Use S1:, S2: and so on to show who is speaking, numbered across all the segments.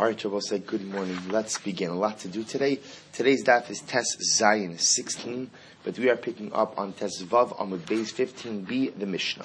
S1: All say good morning. Let's begin. A lot to do today. Today's daf is Tes Zayin 16, but we are picking up on Tes Vav Amud Beis 15b, the Mishnah.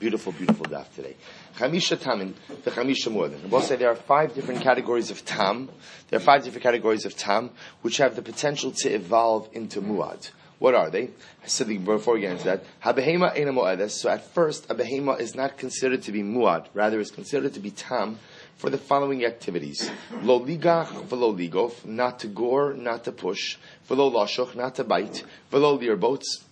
S1: Beautiful, beautiful daf today. Chamisha Tamin, the Chamisha Muadin. We'll say there are five different categories of Tam. There are five different categories of Tam, which have the potential to evolve into Muad. What are they? I said before we get into that. Habehema mu'edes. So at first, a behema is not considered to be muad, rather is considered to be tam for the following activities. Lo ligach velo ligof, not to gore, not to push. Velo lashoch, not to bite. Velo boats,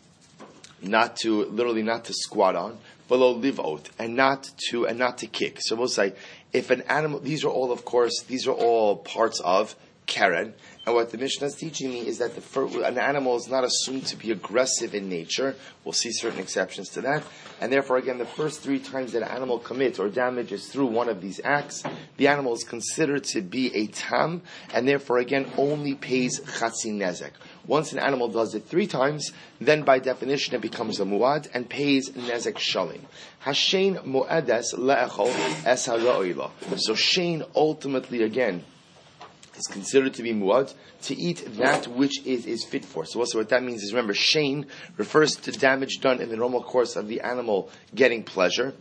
S1: not to, literally not to squat on. Velo livot, and not to, and not to kick. So we'll say, if an animal, these are all, of course, these are all parts of Karen. And what the Mishnah is teaching me is that the, an animal is not assumed to be aggressive in nature. We'll see certain exceptions to that. And therefore, again, the first three times that an animal commits or damages through one of these acts, the animal is considered to be a tam, and therefore, again, only pays chatzi nezek. Once an animal does it three times, then by definition it becomes a muad and pays nezek shalim. Hashain mu'edes le'echol es So Shane ultimately, again, is considered to be muad to eat that which is, is fit for. So also what that means is remember, shane refers to damage done in the normal course of the animal getting pleasure.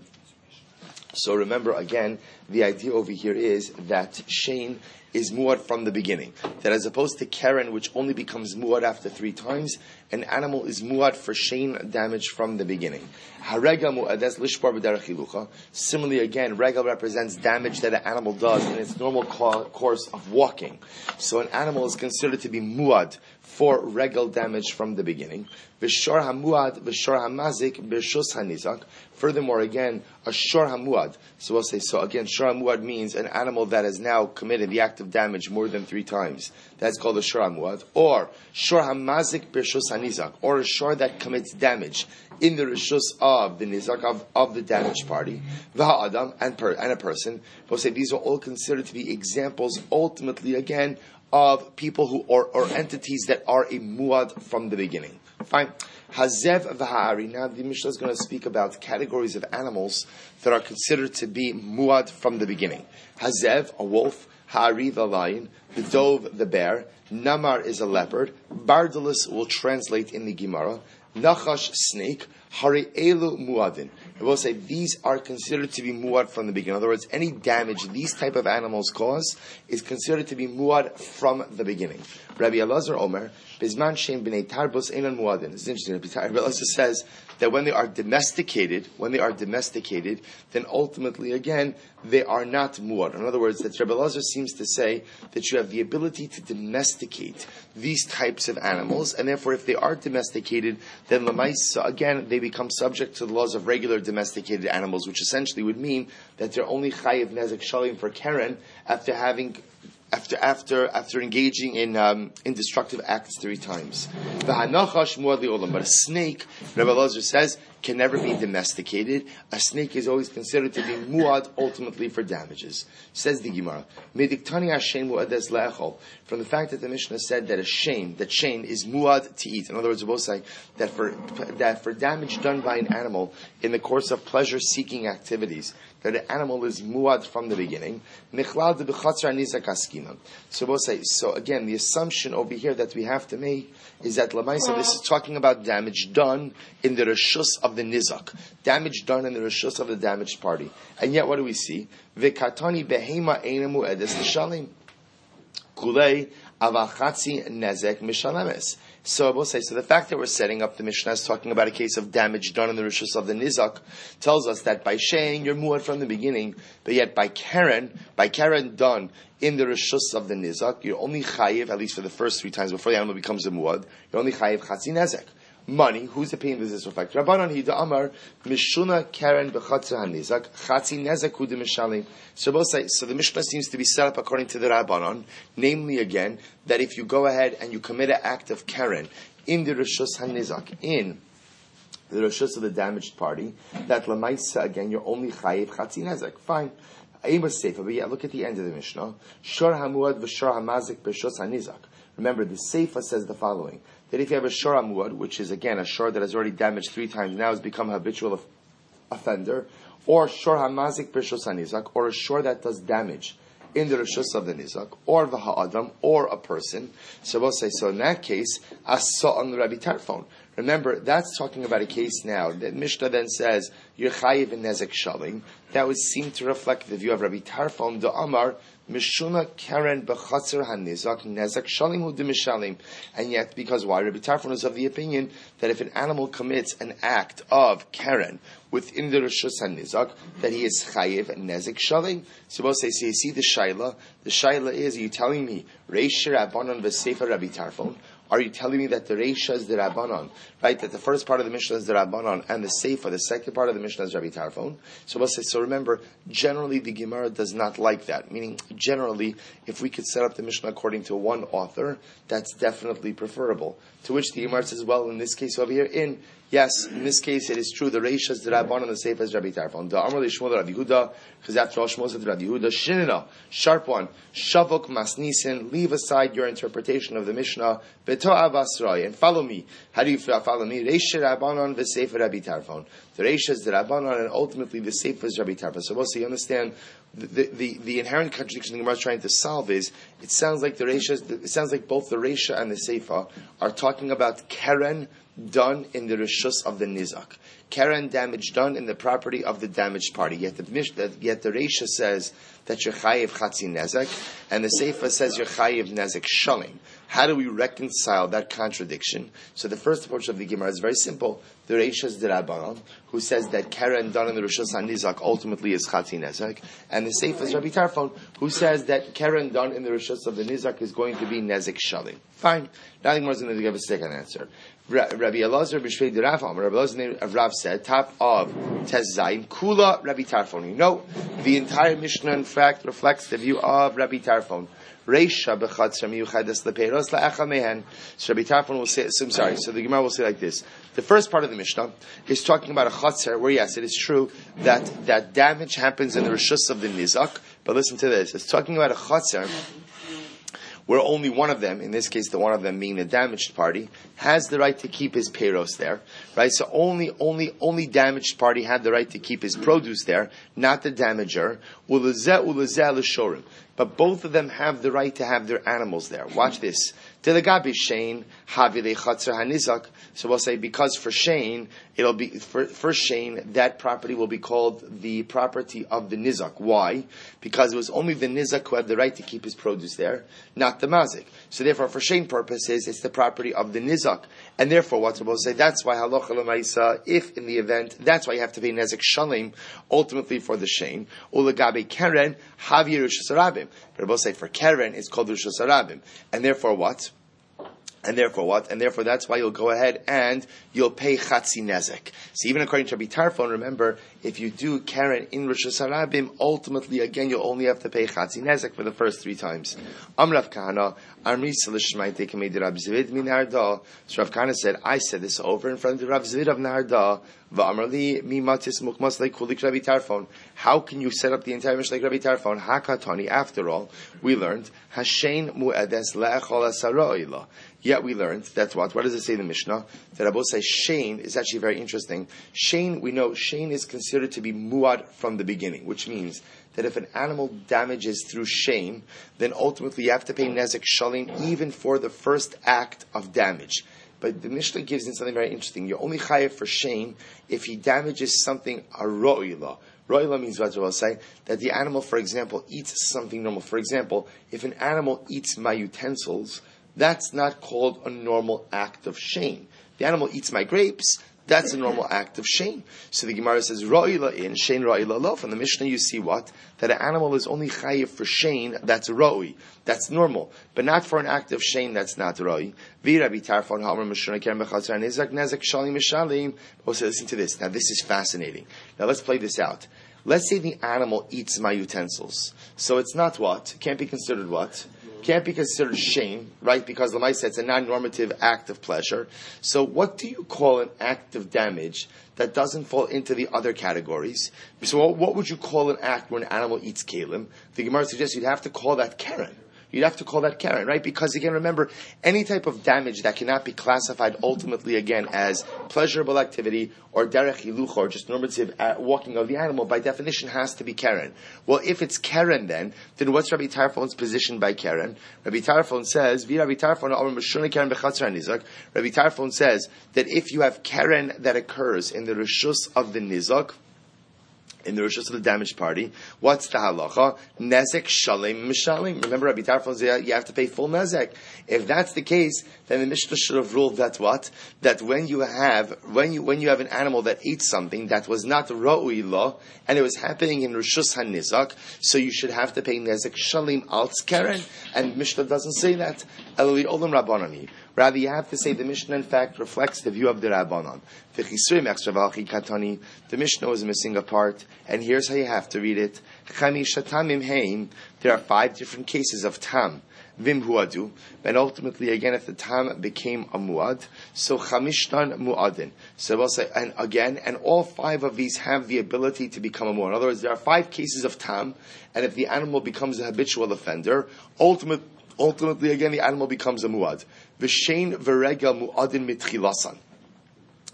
S1: So remember again, the idea over here is that shane is muad from the beginning. That as opposed to Karen, which only becomes muad after three times, an animal is muad for shane damage from the beginning. Harega muades lishbar Similarly, again, regal represents damage that an animal does in its normal course of walking. So an animal is considered to be muad for regal damage from the beginning. V'shor hamuad, v'shor hamazik, b'shus hanizak. Furthermore, again, a shor hamuad. So we'll say, so again, shor hamuad means an animal that has now committed the act of damage more than three times. That's called a shor hamuad. Or shor hamazik, b'shus hanizak. Or a shor that commits damage in the rishus of the nizak of, of the damaged party, v'ha'adam and per, and a person. We'll say these are all considered to be examples, ultimately again, of people who or, or entities that are a muad from the beginning. Fine. Hazev v'ha'ari. Now the Mishnah is going to speak about categories of animals that are considered to be muad from the beginning. Hazev, a wolf. Ha'ari, the lion. The dove, the bear. Namar is a leopard. Bardalus will translate in the Gemara. Nachash, snake. Hari elu muadin. I will say these are considered to be muad from the beginning. In other words, any damage these type of animals cause is considered to be muad from the beginning. Rabbi Elazar Omer, Bizman Shem B'nei Tarbus Einan Muadin. It's interesting. Rabbi Elazar says that when they are domesticated, when they are domesticated, then ultimately, again, they are not muad. In other words, that Rabbi Elazar seems to say that you have the ability to domesticate these types of animals, and therefore, if they are domesticated, then lamaisa again they become subject to the laws of regular domesticated animals, which essentially would mean that they're only chayiv nezek shalim for Karen after having after after after engaging in um, in destructive acts three times. But a snake, Rabbi Lazar says, can never be domesticated. A snake is always considered to be muad ultimately for damages. Says the Gemara, From the fact that the Mishnah said that a shame, that shame is muad to eat. In other words, we both say that for that for damage done by an animal in the course of pleasure-seeking activities, that the animal is muad from the beginning. So we'll say, so again, the assumption over here that we have to make is that Lamaisa, this is talking about damage done in the reshus of the nizak, damage done in the reshus of the damaged party. And yet, what do we see? V'katani behema einamu edes. Kulei avachatzi nezek mishalemes. So I will say, so the fact that we're setting up the Mishnah is talking about a case of damage done in the rishus of the Nizak tells us that by Shane, you're muad from the beginning, but yet by Karen, by Karen done in the rishus of the Nizak, you're only chayiv, at least for the first three times before the animal becomes a muad, you're only chayiv chatzi nezek money. Who's the paying does this reflect? Rabbanon hida amar mishuna karen bechatza hanizak chatzi nezak hu mishalim. So both so. The Mishnah seems to be set up according to the Rabbanon, namely again that if you go ahead and you commit an act of karen in the rishus hanizak in the rishus of the damaged party, that lamaisa again you're only chayiv chatzi nezak. Fine. Aim was but yeah, look at the end of the Mishnah. Shor hamuad v'shor hamazik b'shus hanizak. Remember, the Seifa says the following that if you have a shor amuad, which is again a shor that has already damaged three times, now has become a habitual offender, or shor hamazik b'shos or a shor that does damage in the rishus of the nizak, or the ha'adam, or a person. So we'll say, so in that case, asa on the Rabbi Tarfon. Remember, that's talking about a case now that Mishnah then says, you're chayiv in nezek shalim. That would seem to reflect the view of Rabbi Tarfon, the Amar, Mishuna Karen Bechatzer Hanizak Nezak Shalim Mishalim. And yet, because why? Rabbi Tarfon is of the opinion that if an animal commits an act of Karen within the Rishus Hanizak, that he is Chayiv Nezek Shalim. So we'll say, so you see the Shaila. The Shaila is, are you telling me, Reish Rabbanon V'Sefer Rabbi Tarfon? Are you telling me that the Reisha is the Rabbanon, right? That the first part of the Mishnah is the Rabbanon and the Seifa, the second part of the Mishnah is Rabbi Tarfon. So we'll say, so remember, generally the Gemara does not like that. Meaning, generally, if we could set up the Mishnah according to one author, that's definitely preferable. To which the Gemara says, well, in this case over here, in Yes, in this case it is true. The Reisha is the Rabban and the Sefer is Rabbi Tarfon. The Amr Lishmol Rabbi after all Shmol said Rabbi Yehuda, Shinina, sharp one, Shavok Masnisen, leave aside your interpretation of the Mishnah, Beto Avasroi, and follow me. How do you follow me? Reisha Rabbanon, the Sefer Rabbi Tarfon. The Reisha is the Rabbanon, and ultimately the Sefer is Rabbi Tarfon. So also you understand the, the, the, inherent contradiction the Gemara is trying to solve is it sounds like the Reisha, it sounds like both the Reisha and the Sefer are talking about Keren done in the rishus of the nizak. Karen damage done in the property of the damaged party. Yet the yet the Reisha says that you're chayiv chatzi nezek, and the Seifa says you're chayiv nezek shalim. How do we reconcile that contradiction? So the first approach of the Gemara is very simple. The Reisha is the Rabbanon, who says that Karen done in the Rishus Nizak ultimately is chatzi nezek, and the Seifa is Rabbi Tarfon, who says that Karen done in the Rishus of the Nizak is going to be nezek shalim. Fine. Now the Gemara is going to give a second answer. Rabbi Elazar b'Shvei Rav Rabbi Elazar of Rav said, top of Tez Kula Rabbi Tarfon. Know, the entire Mishnah, in fact, reflects the view of Rabbi Tarfon. Reisha b'chatzar miyuchades leperos la'echa mehen. So Rabbi Tarfon will say, so I'm sorry, so the Gemara will say like this. The first part of the Mishnah is talking about a chatzar where yes, it is true that, that damage happens in the rishus of the nizak, but listen to this. It's talking about a chatzar where only one of them, in this case the one of them being the damaged party, has the right to keep his payros there, right? So only, only, only damaged party had the right to keep his produce there, not the damager. But both of them have the right to have their animals there. Watch this. Delagabi Shane, Hanizak. So we'll say because for Shane, it'll be for, for Shane, that property will be called the property of the Nizak. Why? Because it was only the Nizak who had the right to keep his produce there, not the Mazik. So therefore, for Shane purposes, it's the property of the Nizak. And therefore, what's we'll say, that's why Halacha Lamaisa, if in the event, that's why you have to pay Nezek Shalim, ultimately for the Shane. Ulagabe Keren, Havir Rishasarabim. But we'll say for Keren, it's called Rishasarabim. And therefore what? And therefore what? And therefore that's why you'll go ahead and you'll pay chatzi nezek. So even according to Rabbi Tarfon, remember, if you do Karen in Rishus Harabim, ultimately again you'll only have to pay chatzi nezek for the first three times. Amrav Kahana, Amri min Narda. So Rav Kahana said, I said this over in front of the Rav Zvid of Narda. Va'amrli mi matis mukmas like kulik Rabbi Tarfon. How can you set up the entire Mishnah like Rabbi Tarfon? Hakatani. After all, we learned Hashain mu'edes le'echol asaro'ila. Yet we learned that's what. What does it say in the Mishnah? That Abu says Shane is actually very interesting. Shane, we know Shane is considered to be muad from the beginning, which means that if an animal damages through Shane, then ultimately you have to pay nezek shalim even for the first act of damage. But the Mishnah gives in something very interesting. You're only chayav for Shane if he damages something a ro'ila. Means what will say that the animal, for example, eats something normal. For example, if an animal eats my utensils, that's not called a normal act of shame. The animal eats my grapes, that's a normal act of shame. So the Gemara says, Ra'ila in, Shane Ra'ila lo. From the Mishnah you see what? That an animal is only chayiv for shame, that's Ra'i. That's normal. But not for an act of shame, that's not Ra'i. Ha'amr nezak shalim mishalim. Also listen to this. Now this is fascinating. Now let's play this out. Let's say the animal eats my utensils. So it's not what? Can't be considered what? Can't be considered shame, right? Because Lamaisa, it's a non-normative act of pleasure. So what do you call an act of damage that doesn't fall into the other categories? So what would you call an act where an animal eats kalim? The Gemara suggests you'd have to call that Karen. You'd have to call that Karen, right? Because again, remember, any type of damage that cannot be classified ultimately again as pleasurable activity or derech hiluch or just normative uh, walking of the animal, by definition has to be Karen. Well, if it's Karen then, then what's Rabbi Tarfon's position by Karen? Rabbi Tarfon says, Rabbi Tarfon Rabbi Tarfon says that if you have Karen that occurs in the Rishus of the Nizak, in the Rishus of the damaged party. What's the halacha? Nezek shalim mishalim. Remember, Rabbi Tarfon says you have to pay full nezek. If that's the case, then the Mishnah should have ruled that what? That when you have when you when you have an animal that eats something that was not ra'ui law and it was happening in Rishus hanizak, so you should have to pay nezek shalim al keren. And Mishnah doesn't say that. Eloi olam rabbanani. Rather, you have to say the Mishnah, in fact, reflects the view of the Rabbanon. The Mishnah was missing a part, and here's how you have to read it. There are five different cases of tam. Vim huadu, and ultimately again, if the tam became a muad, so chamishtan muadin. So we'll say, and again, and all five of these have the ability to become a muad. In other words, there are five cases of tam, and if the animal becomes a habitual offender, ultimately ultimately again the animal becomes a muad. V'shein v'regel muadin mitchilasan.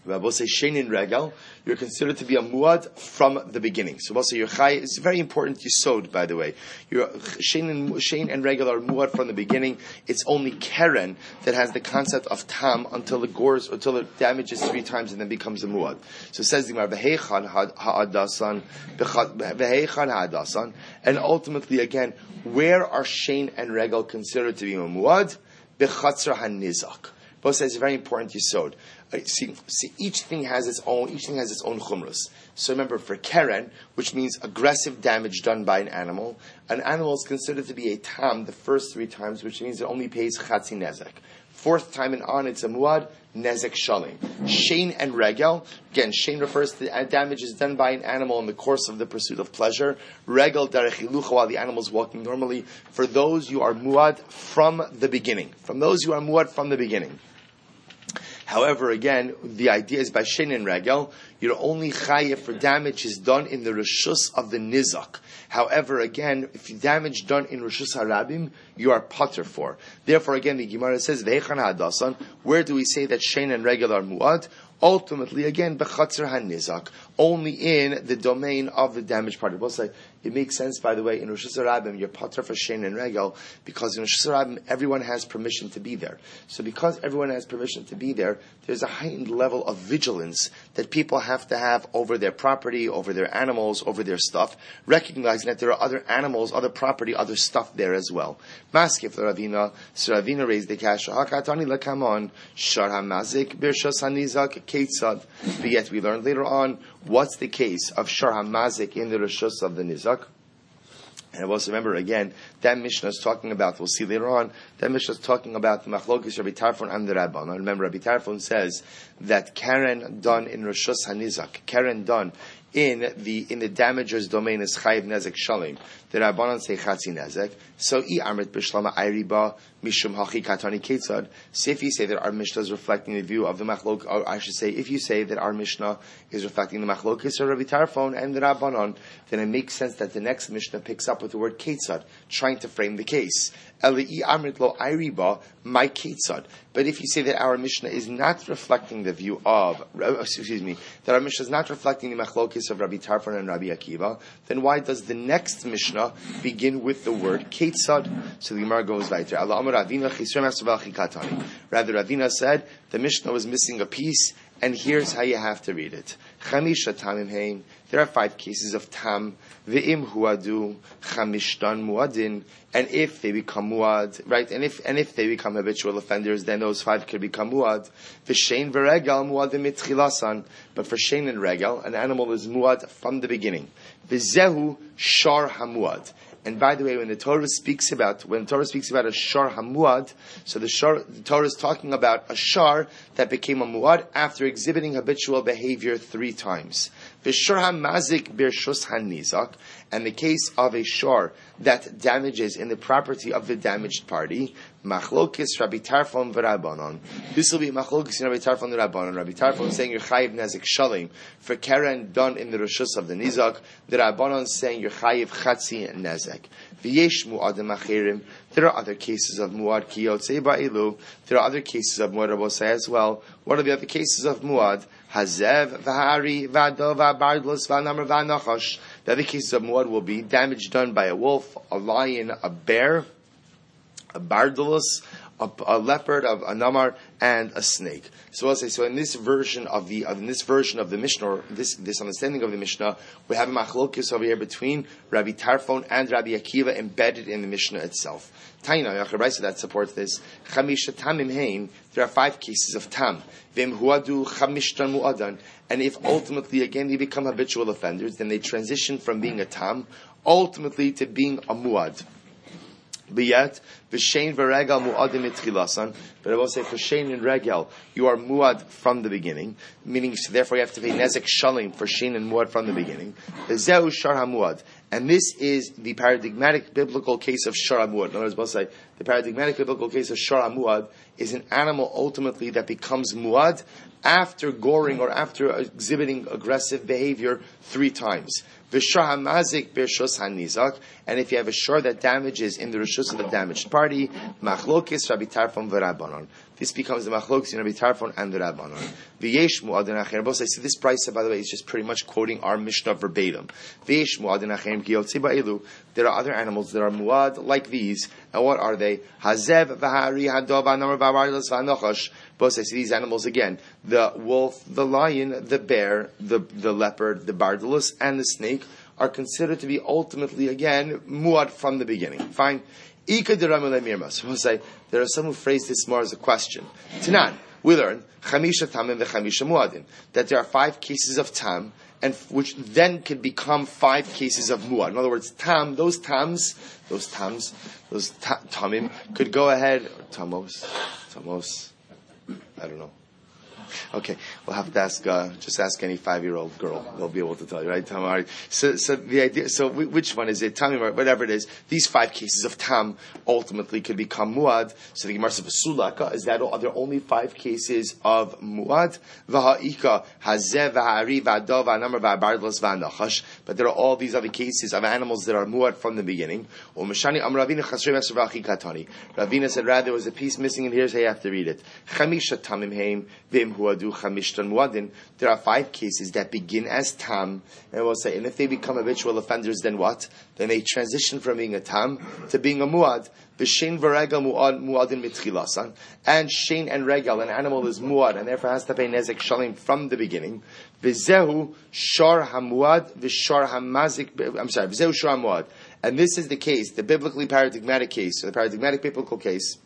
S1: Rabbi say shein in regel, you're considered to be a muad from the beginning. So say your chai is very important You yisod, by the way. Your shein and, shein and regel are muad from the beginning. It's only keren that has the concept of tam until the gores, until it damages three times and then becomes a muad. So it says the Gemara, v'heichan ha'adasan, ha'adasan, and ultimately again, where are shein and regel considered to be a muad? B'chatzar hanizak. Both says very important yisod. Uh, see, see, each thing has its own, each thing has its own chumrus. So remember, for keren, which means aggressive damage done by an animal, an animal is considered to be a tam the first three times, which means it only pays chatzi nezek. Fourth time and on, it's a muad, nezek shalim. Shane and regel, again, shane refers to damage is done by an animal in the course of the pursuit of pleasure. Regel derechilucha, while the animal is walking normally. For those, you are muad from the beginning. From those, you are muad from the beginning. However, again, the idea is by Shin and Regel, you're only chayiv for damage is done in the rishus of the nizak. However, again, if damage done in rishus harabim, you are potter for. Therefore, again, the Gemara says, hadasan, where do we say that Shin and regular muad? Ultimately, again, bechatzer hanizak, only in the domain of the damaged party. We'll say, it makes sense, by the way, in Rishus Harabim, you're pater for Shein and Regel, because in Rishus Harabim, everyone has permission to be there. So because everyone has permission to be there, there's a heightened level of vigilance that people have to have over their property, over their animals, over their stuff, recognizing that there are other animals, other property, other stuff there as well. Maskif Ravina, Ravina raised the cash, Hakatani lakamon, Shar hamazik, Birshas hanizak, Ketzad. But yet we learned later on, what's the case of Shar hamazik in the Rishus of the Nizak? And I also remember again, that Mishnah is talking about, we'll see later on, that Mishnah is talking about the Machlokis Rabbi Tarfon and the Rabban. I Remember, Rabbi Tarfon says that Karen done in Roshus Hanizak, Karen done in the in the damager's domain is chayiv nezek shalim. The Rabbanan say chatzi nezek. So i amrit b'shlama ayriba mishum hachi katani. So if you say that our Mishnah is reflecting the view of the machlok, or I should say, if you say that our Mishnah is reflecting the machlokis of Rabbi Tarfon and the Rabbanon, then it makes sense that the next Mishnah picks up with the word ketzad, trying to frame the case. My. But if you say that our Mishnah is not reflecting the view of, uh, excuse me, that our Mishnah is not reflecting the machlokis of Rabbi Tarfon and Rabbi Akiva, then why does the next Mishnah begin with the word ketzad? So the Gemara goes weiter. Rather, Ravina said the Mishnah was missing a piece, and here's how you have to read it. Chamisha tamim hein. There are five cases of tam. Ve'im huadu chamishtan muadin. And if they become muad, right? And if and if they become habitual offenders, then those five could become muad. V'shein v'regal muadim mitchilasan. But for shein and regal, an animal is muad from the beginning. V'zehu shar hamuad. And by the way, when the Torah speaks about when Torah speaks about a shar hamuad, so the, shar, the Torah is talking about a shar that became a muad after exhibiting habitual behavior three times. V'shur hamazik birshus hanizak, and the case of a shor that damages in the property of the damaged party, machlokis Rabbi Tarfon v'Rabbanon. This will be machlokis Rabbi Tarfon v'Rabbanon. Rabbi Tarfon saying you're chayiv nezik shalim for keren done in the rishus of the nizak. The Rabbanon saying you're chayiv chatzi nezek. V'yesh mu'adim achirim. There are other cases of muad kiyotze ba'ilu. There are other cases of muad rabosai as well. What are the other cases of muad? Hazev, v'hari, v'ado, v'abardlos, v'anamr, v'anachash. The other cases of muad will be damage done by a wolf, a lion, a bear, a bardolus, a, a, leopard, a, a namar, and a snake. So I'll say, so in this version of the, in this version of the Mishnah, or this, this understanding of the Mishnah, we have a machlokis over here between Rabbi Tarfon and Rabbi Akiva embedded in the Mishnah itself. Taina, Yachabraisa that supports this. Chamisha tamim hein, there are five cases of tam. Vim huadu chamishtan muadan. And if ultimately, again, they become habitual offenders, then they transition from being a tam, ultimately to being a muad. But yet, v'shein v'regel mu'adim. But I will say, for shein and regel, you are muad from the beginning, meaning so therefore you have to pay nezek shalim for shein and muad from the beginning. Zeu shar hamuad. And this is the paradigmatic biblical case of shar hamuad. In other words, say, the paradigmatic biblical case of shar hamuad is an animal ultimately that becomes muad after goring or after exhibiting aggressive behavior three times. V'shahamazik b'rshus hanizak, and if you have a shore that damages in the rishus of the damaged party, machlokis Rabbi Tarfon v'Rabbanon. This becomes the machlokis in Rabbi Tarfon and the Rabbanon. V'yesh mu'adin acher. Both say, so this price, by the way, is just pretty much quoting our Mishnah verbatim. V'yesh mu'adin acher giyotzi ba'ilu. There are other animals that are muad like these, and what are they? Hazev v'hari hadov v'anamar v'avardas v'anochash. Both I see these animals again, the wolf, the lion, the bear, the, the leopard, the bardulus, and the snake are considered to be ultimately, again, muad from the beginning. Fine. So we'll say, there are some who phrase this more as a question. Tanan, we learn, muadin, that there are five cases of tam, and which then can become five cases of muad. In other words, tam, those tams, those tams, those ta- tamim could go ahead, tamos, tamos, I don't know. Okay, we'll have to ask. Uh, just ask any five-year-old girl; they'll be able to tell you, right? Tamar. So, so the idea. So, which one is it? Tamim, whatever it is. These five cases of tam ultimately could become muad. So the Gemara says, "Sulaka." Is that are there only five cases of muad? V'ha'ika hazeh v'ha'ari v'adav v'anamar v'abardlos v'anachash. But there are all these other cases of animals that are muad from the beginning. Umashani chasrei katani. Ravina said, rather there was a piece missing, and here's how you have to read it. Tamim heim v'im. There are five cases that begin as tam, and we'll say, and if they become habitual offenders, then what? Then they transition from being a tam to being a muad. And shein and regal, an animal is muad, and therefore has to pay nezek shalim from the beginning. V'zehu shar hamuad hamazik. I'm sorry, v'zehu shar hamuad, and this is the case, the biblically paradigmatic case, or the paradigmatic biblical case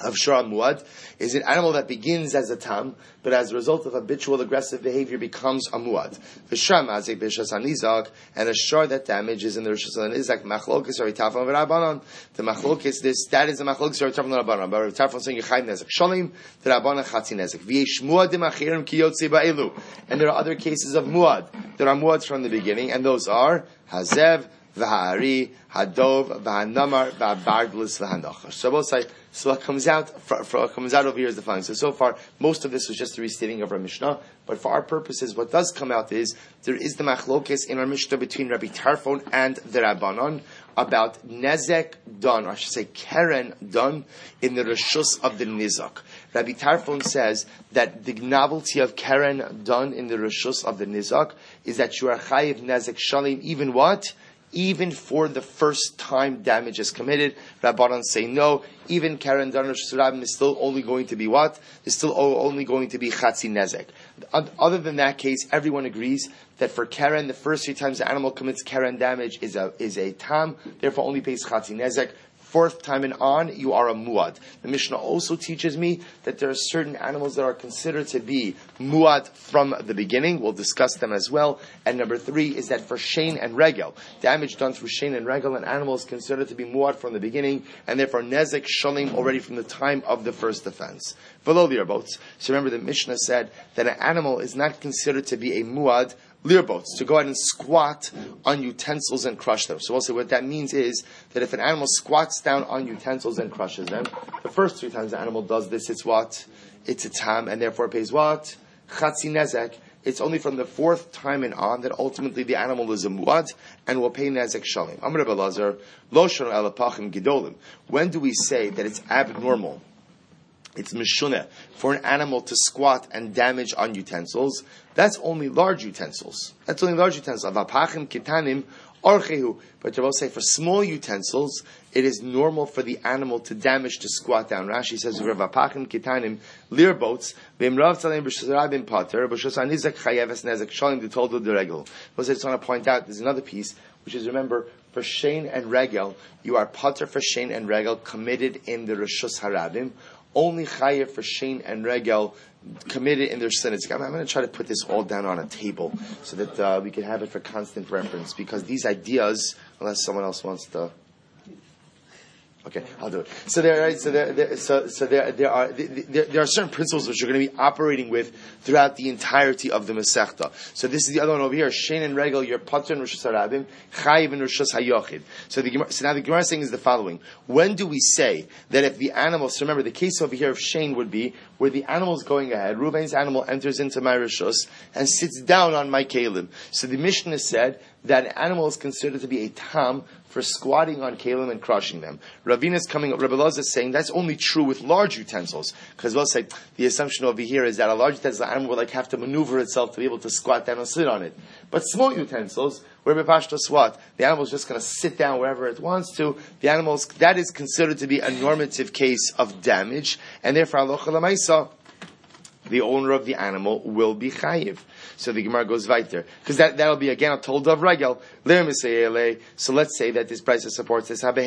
S1: of Shara Muad is an animal that begins as a tam, but as a result of habitual aggressive behavior becomes a Muad. V'sham azik b'shas anizak, and a shar that damages in the rishas anizak machlokis or itafon v'rabbanon. The machlokis, this, that is the machlokis or itafon v'rabbanon. But itafon saying yechayim nezek shalim, the rabbanon chatzi nezek. V'yesh muadim achirim ki yotzi ba'elu. And there are other cases of Muad. There are Muads from the beginning, and those are Hazev, V'ha'ari, Hadov, V'hanamar, V'abardlis, V'hanachash. So both say, so what comes out, for, for, what comes out over here is the following. So, so far, most of this was just the restating of our Mishnah, but for our purposes, what does come out is, there is the machlokis in our Mishnah between Rabbi Tarfon and the Rabbanon about Nezek done, or I should say Keren done, in the reshus of the Nizak. Rabbi Tarfon says that the novelty of Keren done in the reshus of the Nizak is that you are Chayiv Nezek Shalim, even what? Even for the first time damage is committed. Rabbanon say no. Even Karen Surabim is still only going to be what? Is still only going to be Chatzi Nezek. Other than that case, everyone agrees that for Karen, the first three times the animal commits Karen damage is a, is a tam, therefore only pays Chatzi Nezek fourth time and on, you are a muad. The Mishnah also teaches me that there are certain animals that are considered to be muad from the beginning. We'll discuss them as well. And number three is that for shein and regel, damage done through shein and regel, an animal is considered to be muad from the beginning, and therefore nezek shalim already from the time of the first offense. Below the boats. So remember the Mishnah said that an animal is not considered to be a muad Learboats, to go ahead and squat on utensils and crush them. So we'll say what that means is that if an animal squats down on utensils and crushes them, the first three times the animal does this, it's what? It's a tam, and therefore it pays what? Chatzi nezek. It's only from the fourth time and on that ultimately the animal is a muad and will pay nezek shalim. Amr Belazar, loshon elapachim gidolim. When do we say that it's abnormal it's mishuneh for an animal to squat and damage on utensils. That's only large utensils. That's only large utensils. Avapachim kitanim orchehu. But will say for small utensils, it is normal for the animal to damage to squat down. Rashi says avapachim kitanim lir boats v'imrav tzalim b'shazarabim pater b'shazanizak chayeves nezek shalim detoldo deregel. I just want to point out there's another piece which is remember for Shane and Regel, you are pater for Shane and Regel committed in the Rishus Harabim, only chayiv for Shane and Regel committed in their sin. I'm, I'm going to try to put this all down on a table so that uh, we can have it for constant reference because these ideas, unless someone else wants to. Okay, I'll do it. So there, right, so there, there, so, so there, there are there, there, are certain principles which you're going to be operating with throughout the entirety of the Masechta. So this is the other one over here. Shein and Regel, your Pater and Rishus Harabim, Chayiv and Rosh Hayochid. So the so now the Gemara saying is the following: When do we say that if the animal? So remember, the case over here of Shein would be where the animal is going ahead. Reuven's animal enters into my Rishus and sits down on my Kalim. So the Mishnah said that an animal is considered to be a tam for squatting on kalim and crushing them. Ravina is coming up, Rabbi Loza is saying that's only true with large utensils. Because we'll say the assumption over here is that a large utensil the animal will like have to maneuver itself to be able to squat down and sit on it. But small utensils, where Bepashta swat, the animal is just going to sit down wherever it wants to. The animals, that is considered to be a normative case of damage, and therefore the owner of the animal will be chayiv. So the Gemara goes weiter. Because that, that'll be again a told of regel. So let's say that this price supports this. So what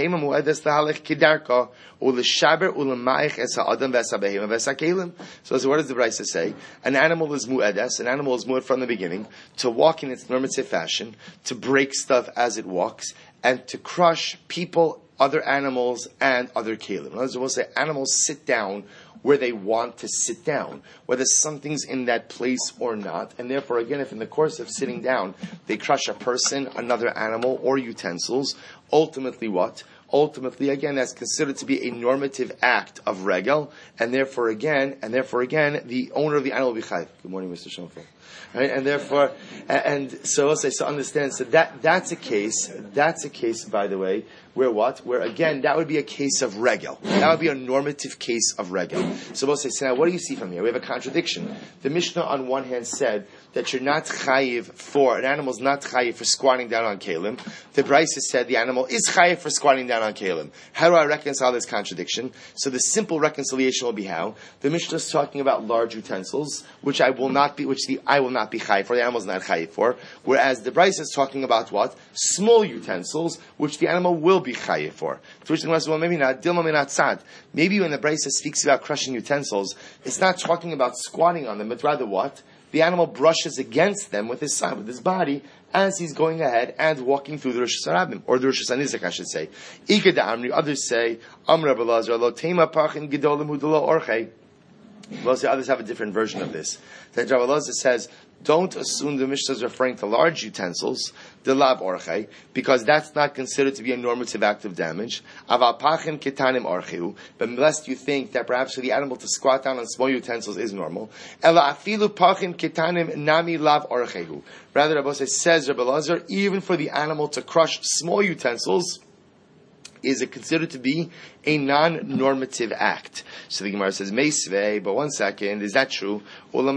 S1: does the price say? An animal is mu'edes, an animal is mu'ed from the beginning, to walk in its normative fashion, to break stuff as it walks, and to crush people, other animals, and other kelim. In other words, we'll say animals sit down where they want to sit down, whether something's in that place or not. And therefore, again, if in the course of sitting down they crush a person, another animal, or utensils, ultimately what? Ultimately, again, that's considered to be a normative act of regel, and therefore, again, and therefore, again, the owner of the animal will be chayv. Good morning, Mr. Schoenfeld. Right? And therefore, and, so I'll say, so understand, so that, that's a case, that's a case, by the way, where what? Where again, that would be a case of regel. That would be a normative case of regel. So we'll say, so now what do you see from here? We have a contradiction. The Mishnah on one hand said that you're not chayiv for, an animal is not chayiv for squatting down on kalim. The Braisa said the animal is chayiv for squatting down on kalim. How do I reconcile this contradiction? So the simple reconciliation will be how? The Mishnah is talking about large utensils, which I will not be, which the, I will not be chayiv for, the animal is not chayiv for, whereas the Braisa is talking about what? Small utensils, which the animal will be chayiv for. To which the Gemara says, well, maybe not. Dilma not sad. Maybe when the Brisa speaks about crushing utensils, it's not talking about squatting on them, but rather what? The animal brushes against them with his side, with his body, as he's going ahead and walking through the Rosh Hashanah, or the Rosh Hashanah, I should say. Ika da Amri, others say, Amr Abelazar, lo tema pachin gedolim hudala orchei. The others have a different version of this. That Rabbi says, don't assume the Mishnah is referring to large utensils, the lab orche, because that's not considered to be a normative act of damage. Aval pachim ketanim orcheu, but unless you think that perhaps for the animal to squat down on small utensils is normal. Ela afilu pachim ketanim nami lav orcheu. Rather, Rabbi says, Rabbi even for the animal to crush small utensils, is it considered to be a non-normative act? So the Gemara says, Meisvei, but one second, is that true? Yet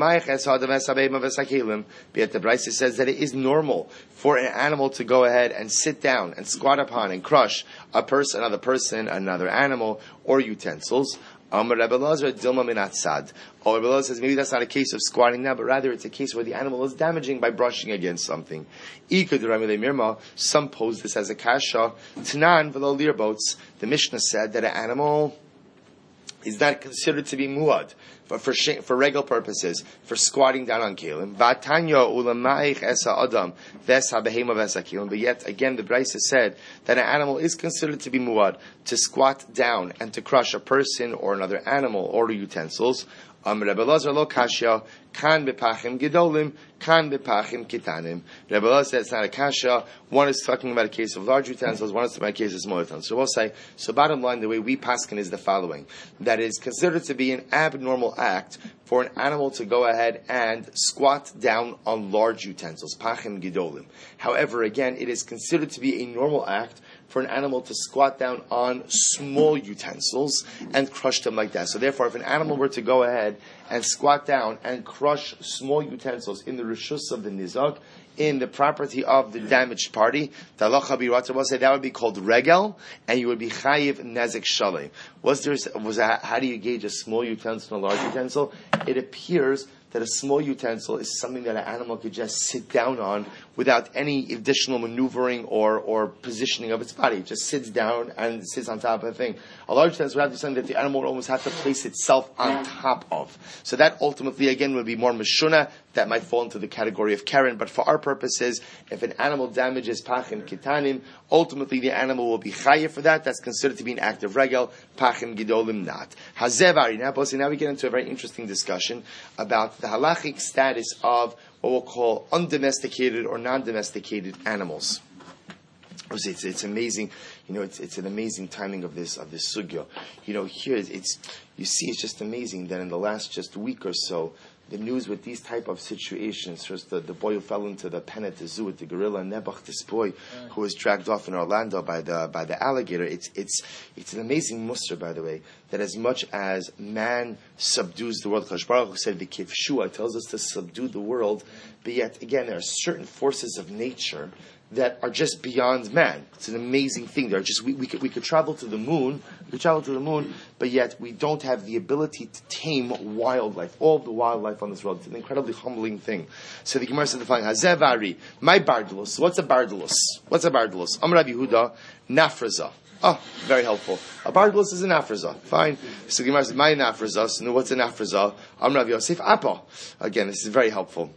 S1: the Brisa says that it is normal for an animal to go ahead and sit down and squat upon and crush a person, another person, another animal, or utensils. Um, Amar Rebbe Lazar Dilma Minatzad. Or oh, Rebbe Lazar says maybe that's not a case of squatting now, but rather it's a case where the animal is damaging by brushing against something. Some pose this as a kasha. Tanan v'lo boats. The Mishnah said that an animal is not considered to be muad but for for regular purposes, for squatting down on kelim. Vatanya ulamaich esa adam vesa behema kelim. But yet again, the Brisa said that an animal is considered to be muad to squat down and to crush a person or another animal or utensils. Am Rebbe Lazar lo kasha, kan bepachim gedolim, kan bepachim kitanim. Rebbe it's not a kasha. One is talking about a case of large utensils, one is talking about a case of small utensils. So we'll say, so bottom line, the way we paskin is the following. That is considered to be an abnormal act for an animal to go ahead and squat down on large utensils, pachim gedolim. However, again, it is considered to be a normal act for an animal to squat down on small utensils and crush them like that. So therefore, if an animal were to go ahead and squat down and crush small utensils in the rishus of the nizak, in the property of the damaged party, the Allah will say that would be called regel, and you would be chayiv nezik shalem. Was there, was that, how do you gauge a small utensil and a large utensil? It appears that a small utensil is something that an animal could just sit down on without any additional maneuvering or, or positioning of its body. It just sits down and sits on top of the thing. A large utensil would have to be something that the animal would almost have to place itself on top of. So that ultimately, again, would be more mashuna. That might fall into the category of Karen. But for our purposes, if an animal damages pachim kitanim, ultimately the animal will be chayiv for that. That's considered to be an act of regel. Pachim gidolim not. Hazevari. Now, now we get into a very interesting discussion about the halachic status of what we'll call undomesticated or non-domesticated animals. It's, it's amazing, you know. It's, it's an amazing timing of this of this sugya. You know, here it's you see, it's just amazing that in the last just week or so, the news with these type of situations. First, the, the boy who fell into the pen at the zoo with the gorilla, Nebuch, this boy who was dragged off in Orlando by the by the alligator. It's it's it's an amazing muster, by the way, that as much as man subdues the world, Baruch said the Kifshua tells us to subdue the world, but yet again there are certain forces of nature that are just beyond man. It's an amazing thing. They're just we, we could we could travel to the moon, we could travel to the moon, but yet we don't have the ability to tame wildlife, all the wildlife on this world. It's an incredibly humbling thing. So the Gemara said the following: Hazevari, my bardulus. What's a bardulus? What's a bardulus? Amar Yehuda, nafraza. Oh, very helpful. A bardulus is an afraza. Fine. So the Gemara said, my nafraza. So what's an afraza? Amar Yosef, apa. Again, this is very helpful.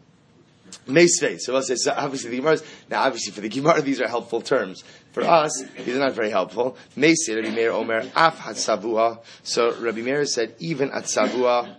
S1: Meisvei. So, so obviously the Gemara now obviously for the Gemara these are helpful terms. For us, these are not very helpful. Meisvei, Rabbi Meir Omer, Af Hatzavua. So Rabbi Meir said, even at Savua,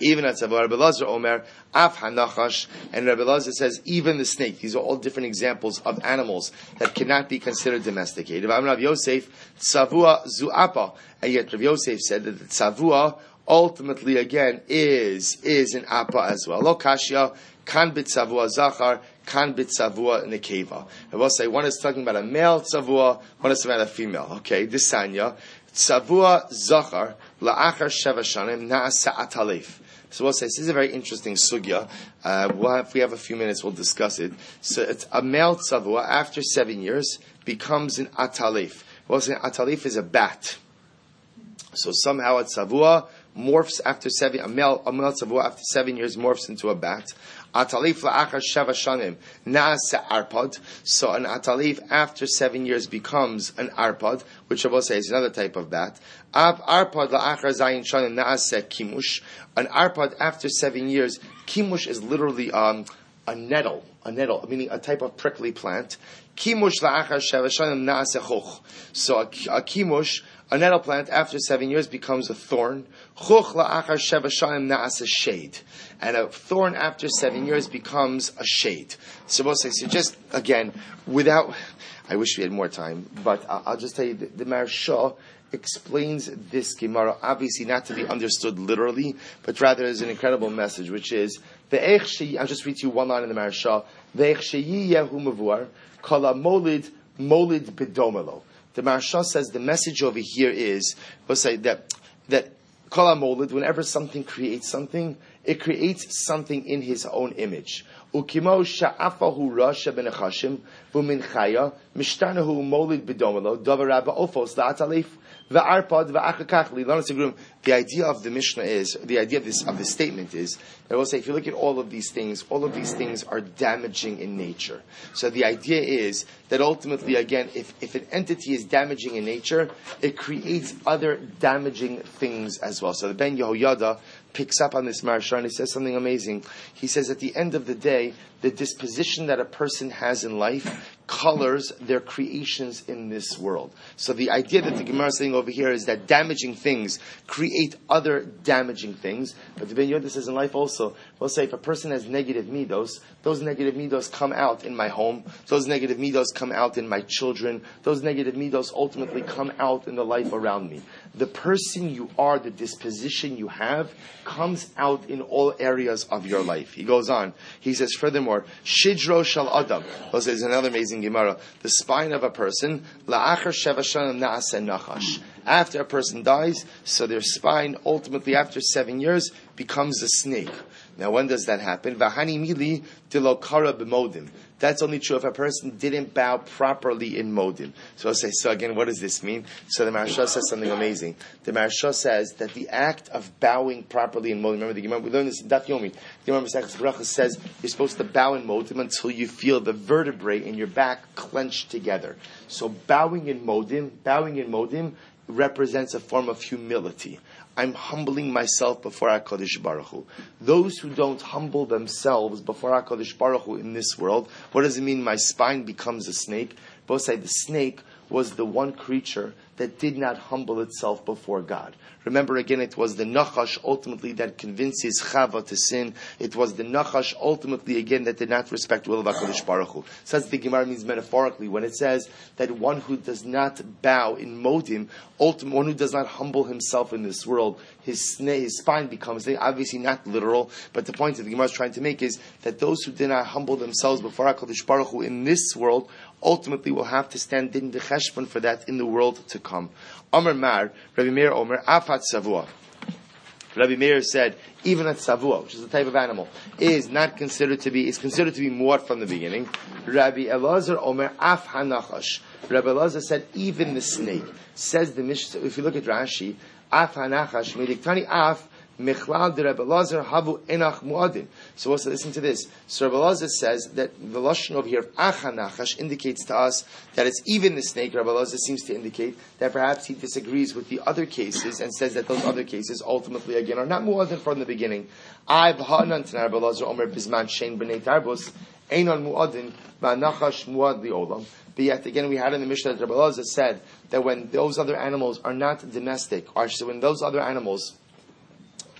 S1: even at Savua, Rabbi Lazar Omer, Af Hanachash, and Rabbi Lazar says, even the snake. These are all different examples of animals that cannot be considered domesticated. I'm Rabbi Yosef, Savua Zuapa. And yet Rabbi Yosef said that the Savua ultimately again is is an apa as well. Lokashia kan bitzavua zachar, kan bitzavua nekeva. I will say one is talking about a male tzavua, one is about a female. Okay, this sanya tzavua zachar la'achar sheva shanim na'asa atalef. So we'll say this is a very interesting sugya. Uh, we'll have, if we have a few minutes, we'll discuss it. So it's a male tzavua after seven years becomes an atalif. We'll say atalif is a bat. So somehow a tzavua morphs after seven, a male, a male tzavua after seven years morphs into a bat. Atalif la'achar sheva shanim na'asa arpad. So an atalif after seven years becomes an arpad, which I will say is another type of bat. Av arpad la'achar zayin shanim na'asa kimush. An arpad after seven years, kimush is literally um, a nettle, a nettle, meaning a type of prickly plant. Kimush la'achar sheva shanim na'asa choch. So a, a kimush a nettle plant after seven years becomes a thorn. La'achar sheva shade. And a thorn after seven years becomes a shade. So we'll say, so just, again, without, I wish we had more time, but I'll just tell you, the, the Maharsha explains this Gemara, obviously not to be understood literally, but rather as an incredible message, which is, the I'll just read to you one line in the Maharsha, Ve'ech sheyi yehu mavur, kala molid, molid bedomelo. The Maharsha says the message over here is, that, that Molid, whenever something creates something, it creates something in his own image. Ukimo sha'afahu rasha ben achashim, v'min chaya, mishtanahu molid bedomelo, davar ofos la'atalif, v'arpad v'achakach li'lan The idea of the Mishnah is, the idea of this, of this statement is, that I will say, if you look at all of these things, all of these things are damaging in nature. So the idea is that ultimately, again, if, if an entity is damaging in nature, it creates other damaging things as well. So the Ben Yehoyada picks up on this Maharsha and he says something amazing. He says at the end of the day, the disposition that a person has in life colors their creations in this world. So the idea that the Gemara is saying over here is that damaging things create other damaging things. But the Ben Yoda says in life also, we'll say if a person has negative midos, those negative midos come out in my home, those negative midos come out in my children, those negative midos ultimately come out in the life around me. The person you are, the disposition you have, comes out in all areas of your life. He goes on. He says furthermore, Shidro shal Adam. This is another amazing Gemara. The spine of a person, la'achar sheva nachash. After a person dies, so their spine ultimately after seven years becomes a snake. Now when does that happen? Vahani mili dilokara b'modim. That's only true if a person didn't bow properly in modim. So I'll say, so again, what does this mean? So the Maharsha says something amazing. The Maharsha says that the act of bowing properly in modim, remember the Gemara, we learned this in Daf Yomi. The Gemara says you're supposed to bow in modim until you feel the vertebrae in your back clenched together. So bowing in modim, bowing in modim represents a form of humility. I'm humbling myself before HaKadosh Baruch Hu. Those who don't humble themselves before HaKadosh Baruch Hu in this world, what does it mean my spine becomes a snake? Both say the snake was the one creature that did not humble itself before God. Remember again, it was the Nachash ultimately that convinces Chava to sin. It was the Nachash ultimately again that did not respect will of HaKadosh Baruch Hu. So that's the Gemara means metaphorically when it says that one who does not bow in Modim, one who does not humble himself in this world, his, his spine becomes, obviously not literal, but the point that the Gemara is trying to make is that those who did not humble themselves before HaKadosh Baruch Hu in this world ultimately will have to stand in the cheshbon for that in the world to come. Omer Mar, Rabbi Meir Omer, Afat Savua. Rabbi Meir said, even a savua, which is a type of animal, is not considered to be, is considered to be more from the beginning. Rabbi Elazar Omer Af Hanachash. Rabbi Elazar said, even the snake. Says the Mishnah, if you look at Rashi, Af Hanachash, Mediktani Af, Michlal de Rebbe Lazar havu enach muadim. So listen to this. So Rebbe Lazar says that the lashon over here of achanachash indicates to us that it's even the snake. Rebbe Lazar seems to indicate that perhaps he disagrees with the other cases and says that those other cases ultimately again are not muadim from the beginning. I b'hanan to Rebbe Lazar omer bisman shein b'nei tarbus einon muadim ba'nachash muad li'olam. But yet again, we had in the Mishnah that Rebbe Lazar said that when those other animals are not domestic, or so when those other animals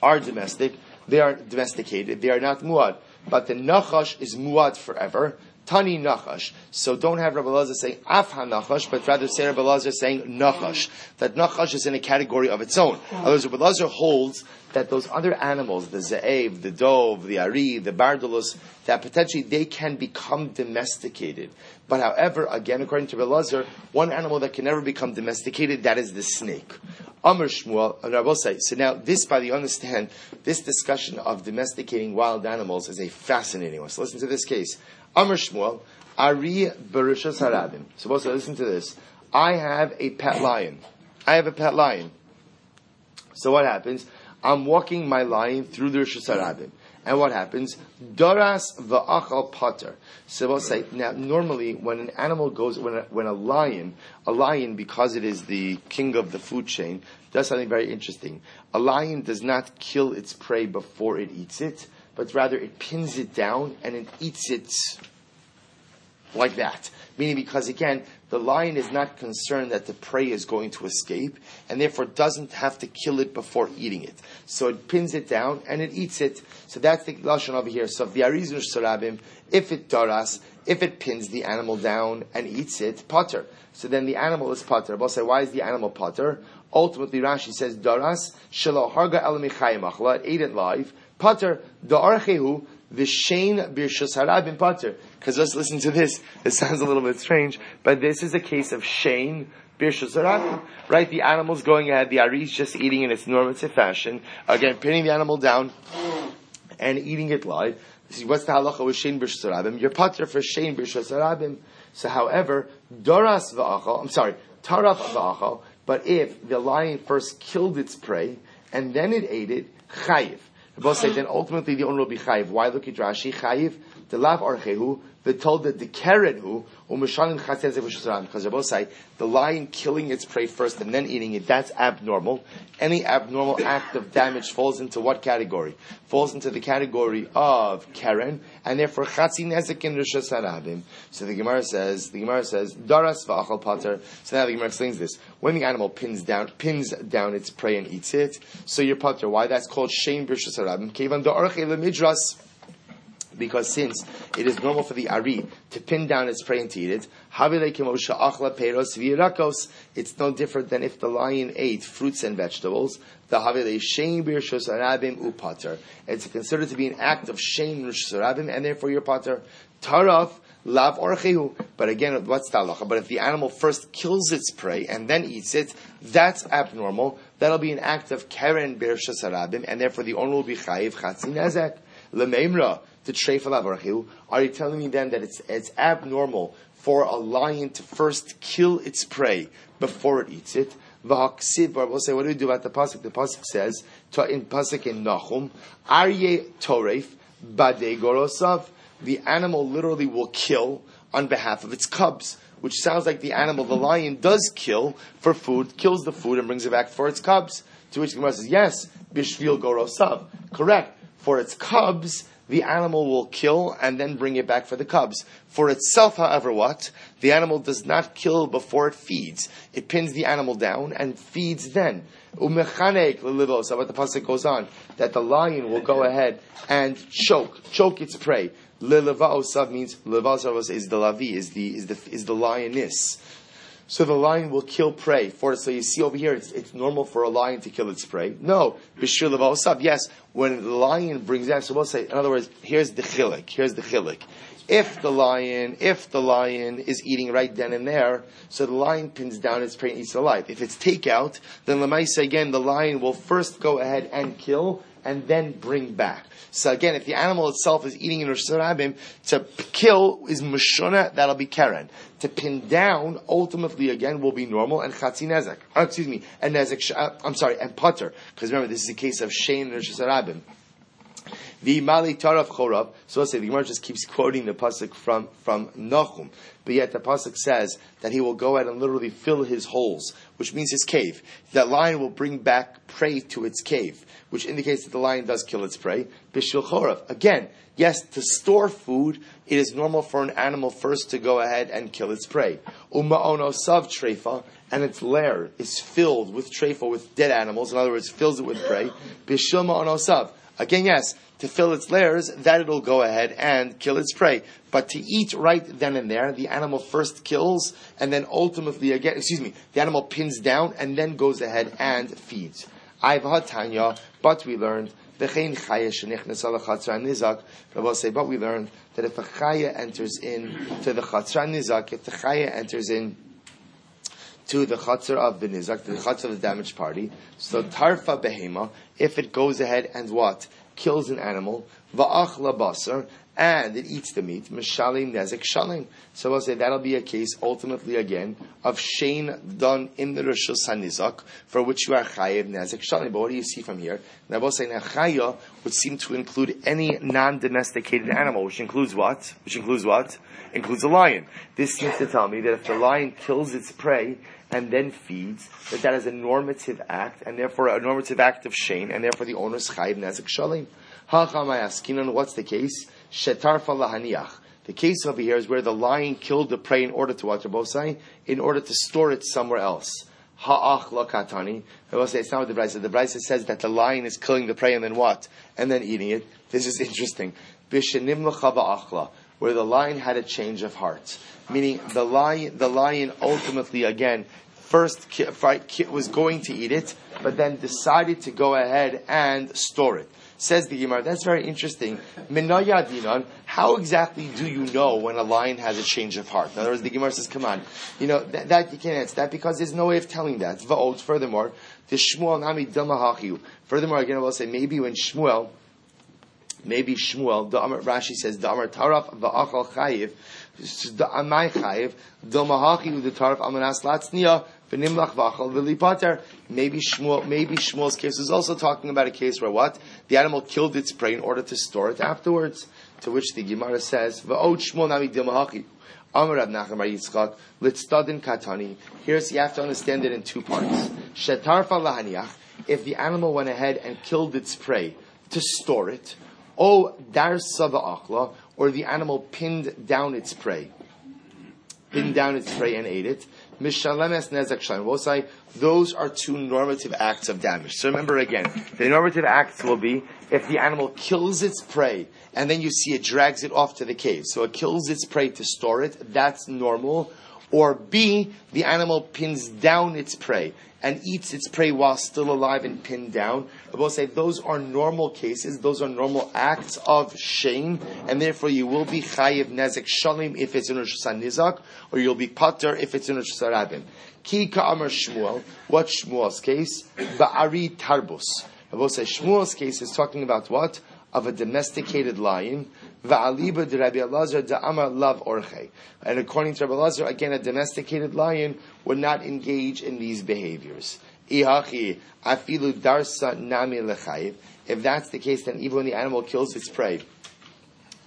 S1: are domestic, they are domesticated, they are not muad. But the nachash is muad forever. Tani nachash. So don't have Rabbi Lazar saying af nachash, but rather say Rabbi Lazar saying nachash. That nachash is in a category of its own. Otherwise, Rabbi Lazar holds that those other animals, the ze'ev, the dove, the ari, the bardulus, that potentially they can become domesticated. But however, again, according to Rabbi Lazar, one animal that can never become domesticated, that is the snake. Amr Shmuel, and I will say, so now this, by the understand, this discussion of domesticating wild animals is a fascinating one. So listen to this case. Amr Shmuel, Ari Barishas Harabim. So also listen to this. I have a pet lion. I have a pet lion. So what happens? I'm walking my lion through the Rishus Harabim. And what happens? Doras va'achal pater. So we'll say, now normally when an animal goes, when a, when a lion, a lion because it is the king of the food chain, does something very interesting. A lion does not kill its prey before it eats it, but rather it pins it down and it eats it like that. Meaning because again, the lion is not concerned that the prey is going to escape, and therefore doesn't have to kill it before eating it. So it pins it down and it eats it. So that's the lashon over here. So the arizur sarabim, if it daras, if it pins the animal down and eats it, pater. So then the animal is pater. I'll say, why is the animal pater? Ultimately, Rashi says, daras shelo harga elamichayim it ate it live. Pater da'archehu V'shein birshus harabim pater. Because let's listen to this. It sounds a little bit strange, but this is a case of shein birshus harabim. Right? The animal's going ahead. The ari is just eating in its normative fashion. Again, pinning the animal down and eating it live. See, what's the halacha with shein birshus harabim? You're pater for shein birshus harabim. So, however, doras v'achal. I'm sorry, taraf v'achal. But if the lion first killed its prey and then it ate it, chayiv. Both say then ultimately the owner will be chayiv. Why look at Rashi? Chayiv, the lav archehu, they told that the keren who because they both say the lion killing its prey first and then eating it, that's abnormal. Any abnormal act of damage falls into what category? Falls into the category of keren, and therefore chatzi nezek rishas. So the Gemara says, the Gemara says, daras v'achal pater. So now the Gemara explains this. When the animal pins down, pins down its prey and eats it, so you're pater. Why? That's called shame rishus harabim. Kevan da'arche lemidras because since it is normal for the Ari to pin down its prey and to eat it, it's no different than if the lion ate fruits and vegetables. It's considered to be an act of shame and therefore your pater. Taraf, lav orchehu. But again, what's talacha? But if the animal first kills its prey and then eats it, that's abnormal. That'll be an act of keren bir and therefore the owner will be chayiv chatzin. Lememra, to treif Are you telling me then that it's, it's abnormal for a lion to first kill its prey before it eats it? V'haksiv, we'll say, what do we do about the pasuk? The pasuk says, in pasuk in Nahum, Arye toref bade gorosav. The animal literally will kill on behalf of its cubs, which sounds like the animal, the lion, does kill for food, kills the food and brings it back for its cubs. To which the Gemara says, yes, bishvil gorosav. Correct. For its cubs, the animal will kill and then bring it back for the cubs. For itself, however, what? The animal does not kill before it feeds. It pins the animal down and feeds then. Umechanek lelivos, what the pasuk goes on, that the lion will go ahead and choke, choke its prey. Lelevaosav means levaosav is the lavi, is the is the is the lioness. So the lion will kill prey for. So you see over here, it's, it's normal for a lion to kill its prey. No, b'shir levosab. Yes, when the lion brings out, so we'll say, in other words, here's the chilik. Here's the chilik. If the lion, if the lion is eating right then and there, so the lion pins down its prey and eats alive. If it's takeout, then lemaisa again, the lion will first go ahead and kill and then bring back. So again, if the animal itself is eating in Rosh Hashanah, to kill is Mashona, that'll be Keren. To pin down, ultimately again, will be normal and Chatzi Nezek. Oh, excuse me, and Nezek, uh, I'm sorry, and Putter. Because remember, this is a case of Shein and Rosh. The Mali Taraf Chorav, so let's say the Gemara just keeps quoting the Pasuk from, from Nahum, but yet the Pasuk says that he will go out and literally fill his holes, which means his cave. That lion will bring back prey to its cave which indicates that the lion does kill its prey. Bishul chorav. Again, yes, to store food, it is normal for an animal first to go ahead and kill its prey. Uma'ono sav trefa, and its lair is filled with trefa, with dead animals. In other words, fills it with prey. Bishul ma'ono sav. Again, yes, to fill its lairs, that it'll go ahead and kill its prey. But to eat right then and there, the animal first kills, and then ultimately again, excuse me, the animal pins down and then goes ahead and feeds. I've Tanya, but we learned V'chein chaya shenichnas ala chatzra nizak. Rabbi say, but we learned that if a chaya enters in to the chatzra nizak, if the chaya enters in to the chatzar of the nizak, to the chatzar of the damaged party, so tarfa behema, if it goes ahead and what kills an animal, va'ach labasar, and it eats the meat, mishalim nezek shalim. So we'll say that'll be a case ultimately again of shein done in the Rosh Hanizak, for which you are chayiv nezek shalim. But what do you see from here? Now we'll say chaya would seem to include any non-domesticated animal, which includes what? Which includes what? Includes a lion. This seems to tell me that if the lion kills its prey, and then feeds, that that is a normative act, and therefore a normative act of shame, and therefore the owner owner's chayiv nezek shalim. Ha'cham what's the case? shetarfa lahaniach. The case over here is where the lion killed the prey in order to what Bosai, in order to store it somewhere else. Ha'ach lakatani. I will say it's not what the Braisa. The Braisa says that the lion is killing the prey and then what? And then eating it. This is interesting. Bishanim achla, where the lion had a change of heart. Meaning the lion, the lion ultimately again first was going to eat it, but then decided to go ahead and store it. Says the Gemara, that's very interesting. Minayadinan, how exactly do you know when a lion has a change of heart? In other words, the Gemara says, come on, you know, that, that you can't answer that because there's no way of telling that. Furthermore, the Shmuel Nami Damahachiu. Furthermore, again, I will say, maybe when Shmuel, maybe Shmuel, the Rashi says, the Amar Taraf va'achal chayiv, Maybe Shmuel, maybe Shmuel's case is also talking about a case where what? The animal killed its prey in order to store it afterwards. To which the Gemara says, Katani. Here's, you have to understand it in two parts. If the animal went ahead and killed its prey to store it, O dar achla, or the animal pinned down its prey, pinned down its prey and ate it, Mishalemes nezek shayim. Those are two normative acts of damage. So remember again, the normative acts will be if the animal kills its prey and then you see it drags it off to the cave. So it kills its prey to store it. That's normal. Or B, the animal pins down its prey and eats its prey while still alive and pinned down. I will say those are normal cases, those are normal acts of shame, and therefore you will be chayiv nezek shalim if it's in Rosh Nizak, or you'll be pater if it's in Rosh Rabin. Ki ka'amar Shmuel, what Shmuel's case? Ba'ari tarbus. I will say Shmuel's case is talking about what? Of a domesticated lion Va'aliba de Rabbi Elazar de Amar Lav Orche. And according to Rabbi Elazar, again, a domesticated lion would not engage in these behaviors. Ihachi afilu darsa nami lechayiv. If that's the case, then even when the animal kills its prey,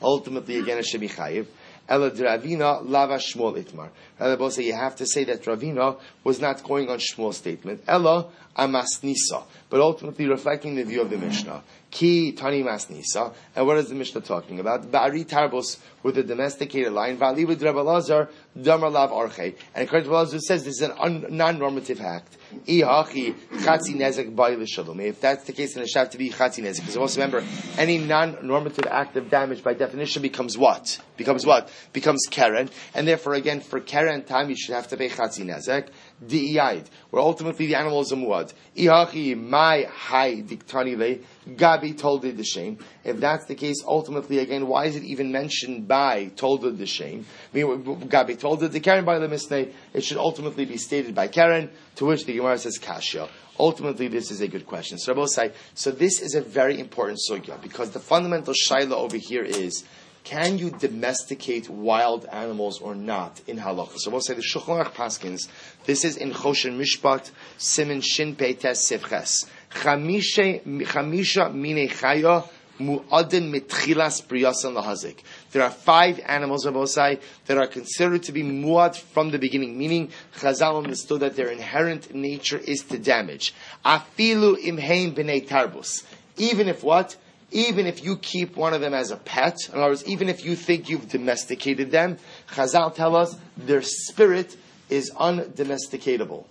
S1: ultimately again it should be chayiv. Ela Ravina lava Shmuel itmar. Rather, both say you have to say that Ravina was not going on Shmuel's statement. Ella amasnisa, but ultimately reflecting the view of the Mishnah. Ki tani masnisa. And what is the Mishnah talking about? Ba'ari tarbos with a domesticated lion. Va'ali with Rabbi Lazar, damar lav arche. And according Lazar says this is a un- non-normative act. Ihachi chatzi nezek ba'i If that's the case, then it should have to be chatzi nezek. Because also remember, any non-normative act of damage by definition becomes what? Becomes what? Becomes keren. And therefore, again, for keren time, you should have to pay chatzi nezek di'iyid, where ultimately the animal is a muad. Ihachi my hai diktani le, Gabi toldid the shame. If that's the case, ultimately, again, why is it even mentioned by toldid the shame? I mean, Gabi toldid the Keren by the misneh, it should ultimately be stated by Keren, to which the Gemara says Kasha. Ultimately, this is a good question. So, say, so this is a very important sugya, because the fundamental shaila over here is, can you domesticate wild animals or not in halacha? So we'll say the Shulchan Aruch Paskins. This is in Choshen Mishpat Simin Shin Peites Sivches. Chamisha mine chaya mu'adin mitchilas briyasan lahazik. There are five animals of Osai that are considered to be muad from the beginning, meaning Chazal understood that their inherent nature is to damage. Afilu imhein b'nei tarbus. Even if what? Even if you keep one of them as a pet, in other words, even if you think you've domesticated them, Chazal tell us their spirit is undomesticatable.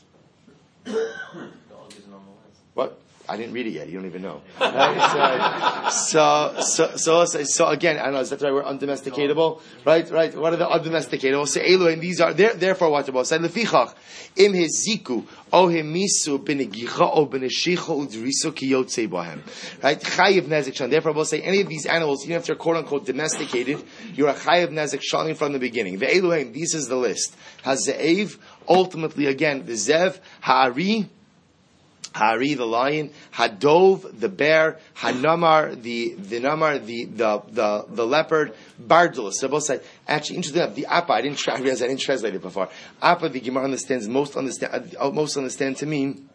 S1: what? I didn't read it yet. You don't even know. Right? So, so, so, so, so, again, I don't know, is that right word? Undomesticatable? Right? Right? What are the undomesticatable? Say, Elu, and these are, therefore, what about? Say, Lefichach, im heziku, o hemisu, benegicha, o beneshicha, udriso, ki yotzei bohem. Right? Chayiv nezik shan. Therefore, we'll say, any of these animals, even if they're quote unquote domesticated, you're a chayiv nezik shalim from the beginning. The Elohim, this is the list. Haze'ev, ultimately, again, the Zev, Ha'ari, Hari the lion, Hadov the bear, Hanamar the the namar the the the, the leopard, Bardulus. So both say actually interesting enough, the Appa I didn't try, I realize I didn't translate it before. Appa the Gemara understands most understand uh, most understand to mean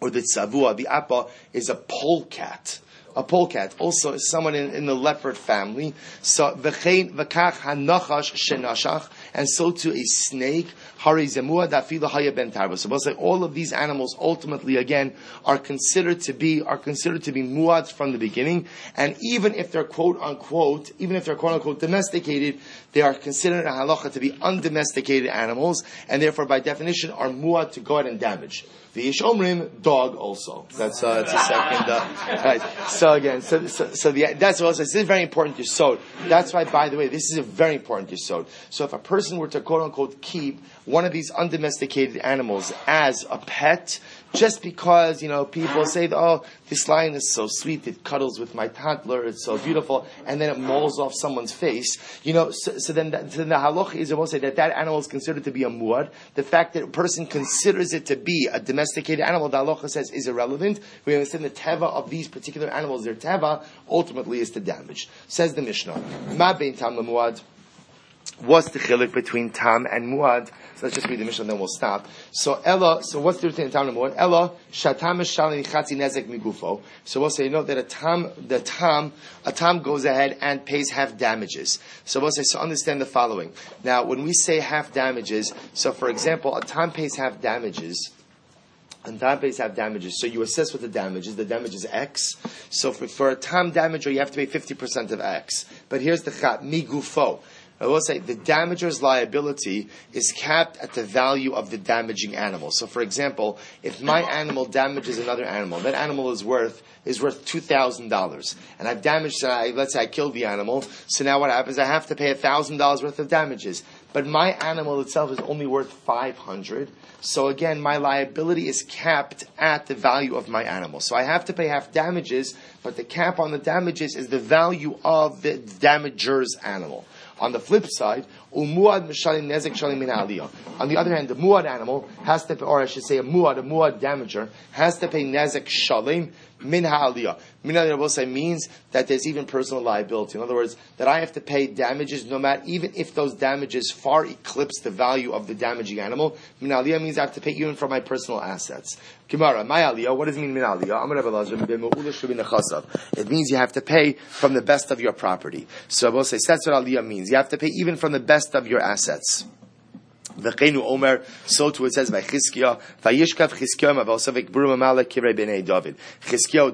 S1: or the Tzavua, the Appa is a polecat a polecat, also someone in, in, the leopard family. So v'chein v'kach hanachash shenashach, and so to a snake. Hari zemua dafila haya ben. So we'll say all of these animals ultimately again are considered to be are considered to be muads from the beginning, and even if they're quote unquote, even if they're quote unquote domesticated, they are considered a halacha to be undomesticated animals, and therefore by definition are muad to go ahead and damage. The Ish Omrim, dog also. That's, uh, that's a second, uh, right. So again, so, so, so the, that's also, this is very important to sow. That's why, by the way, this is a very important to sow. So if a person were to quote unquote keep one of these undomesticated animals as a pet, just because, you know, people say, oh, this lion is so sweet, it cuddles with my toddler, it's so beautiful, and then it mauls off someone's face, you know, so, so then, so the halach is, will say that that animal is considered to be a muad. The fact that a person considers it to be a domesticated animal, the halacha says is irrelevant. We understand the teva of these particular animals, their teva, ultimately is to damage. Says the Mishnah, ma bein tam muad. What's the chilik between tam and muad? So let's just read the Mishnah then we'll stop. So Ella, so what's the difference between tam and muad? Ella, shatam shalin nezek migufo. So we'll say, you know, that a tam, the tam, a tam goes ahead and pays half damages. So we'll say, so understand the following. Now, when we say half damages, so for example, a tam pays half damages, and tam pays have damages. So you assess what the damage is. The damage is X. So for, for a tam damager, you have to pay 50% of X. But here's the chat, migufo. I will say the damager's liability is capped at the value of the damaging animal. So, for example, if my animal damages another animal, that animal is worth is worth two thousand dollars, and I've damaged. Uh, let's say I killed the animal. So now what happens? I have to pay thousand dollars worth of damages. But my animal itself is only worth five hundred. So again, my liability is capped at the value of my animal. So I have to pay half damages, but the cap on the damages is the value of the damager's animal. On the flip side, umuad mishalim nezek shalim min. On the other hand, the muad animal has to, pay, or I should say, a muad, a muad damager, has to pay nezek shalim min ha'aliyah. Min ha'aliyah means that there's even personal liability. In other words, that I have to pay damages no matter, even if those damages far eclipse the value of the damaging animal. Min ha'aliyah means I have to pay even for my personal assets. Gemara, my aliyah, what does it mean min? It means you have to pay from the best of your property. So I will say, that's what aliyah means. You have to pay even from the best of your assets. Omer, so too it says by Vayishkav Kivrei B'nei David.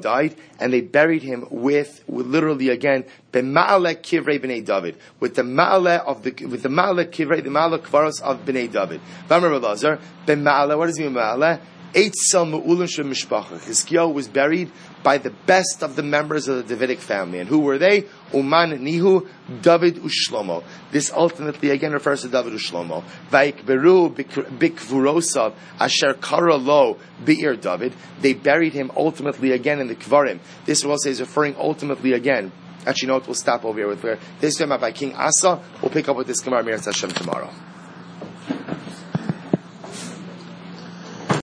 S1: Died, and they buried him with, with literally again, Kivrei B'nei David, with the Ma'ale of the, with the Ma'ale Kivrei, the Ma'ale Kvaros of B'nei David. V'amar what does it mean Ma'ale? Shem Mishpacha. Was buried by the best of the members of the Davidic family. And who were they? Uman Nihu, David Ushlomo. This ultimately again refers to David Ushlomo. Vaikberu Bikvurosav Asher Karalo Be'ir David. They buried him ultimately again in the Kvarim. This also is referring ultimately again. Actually, no, we'll stop over here with where this is by King Asa. We'll pick up with this Gemara Mir Hashem tomorrow.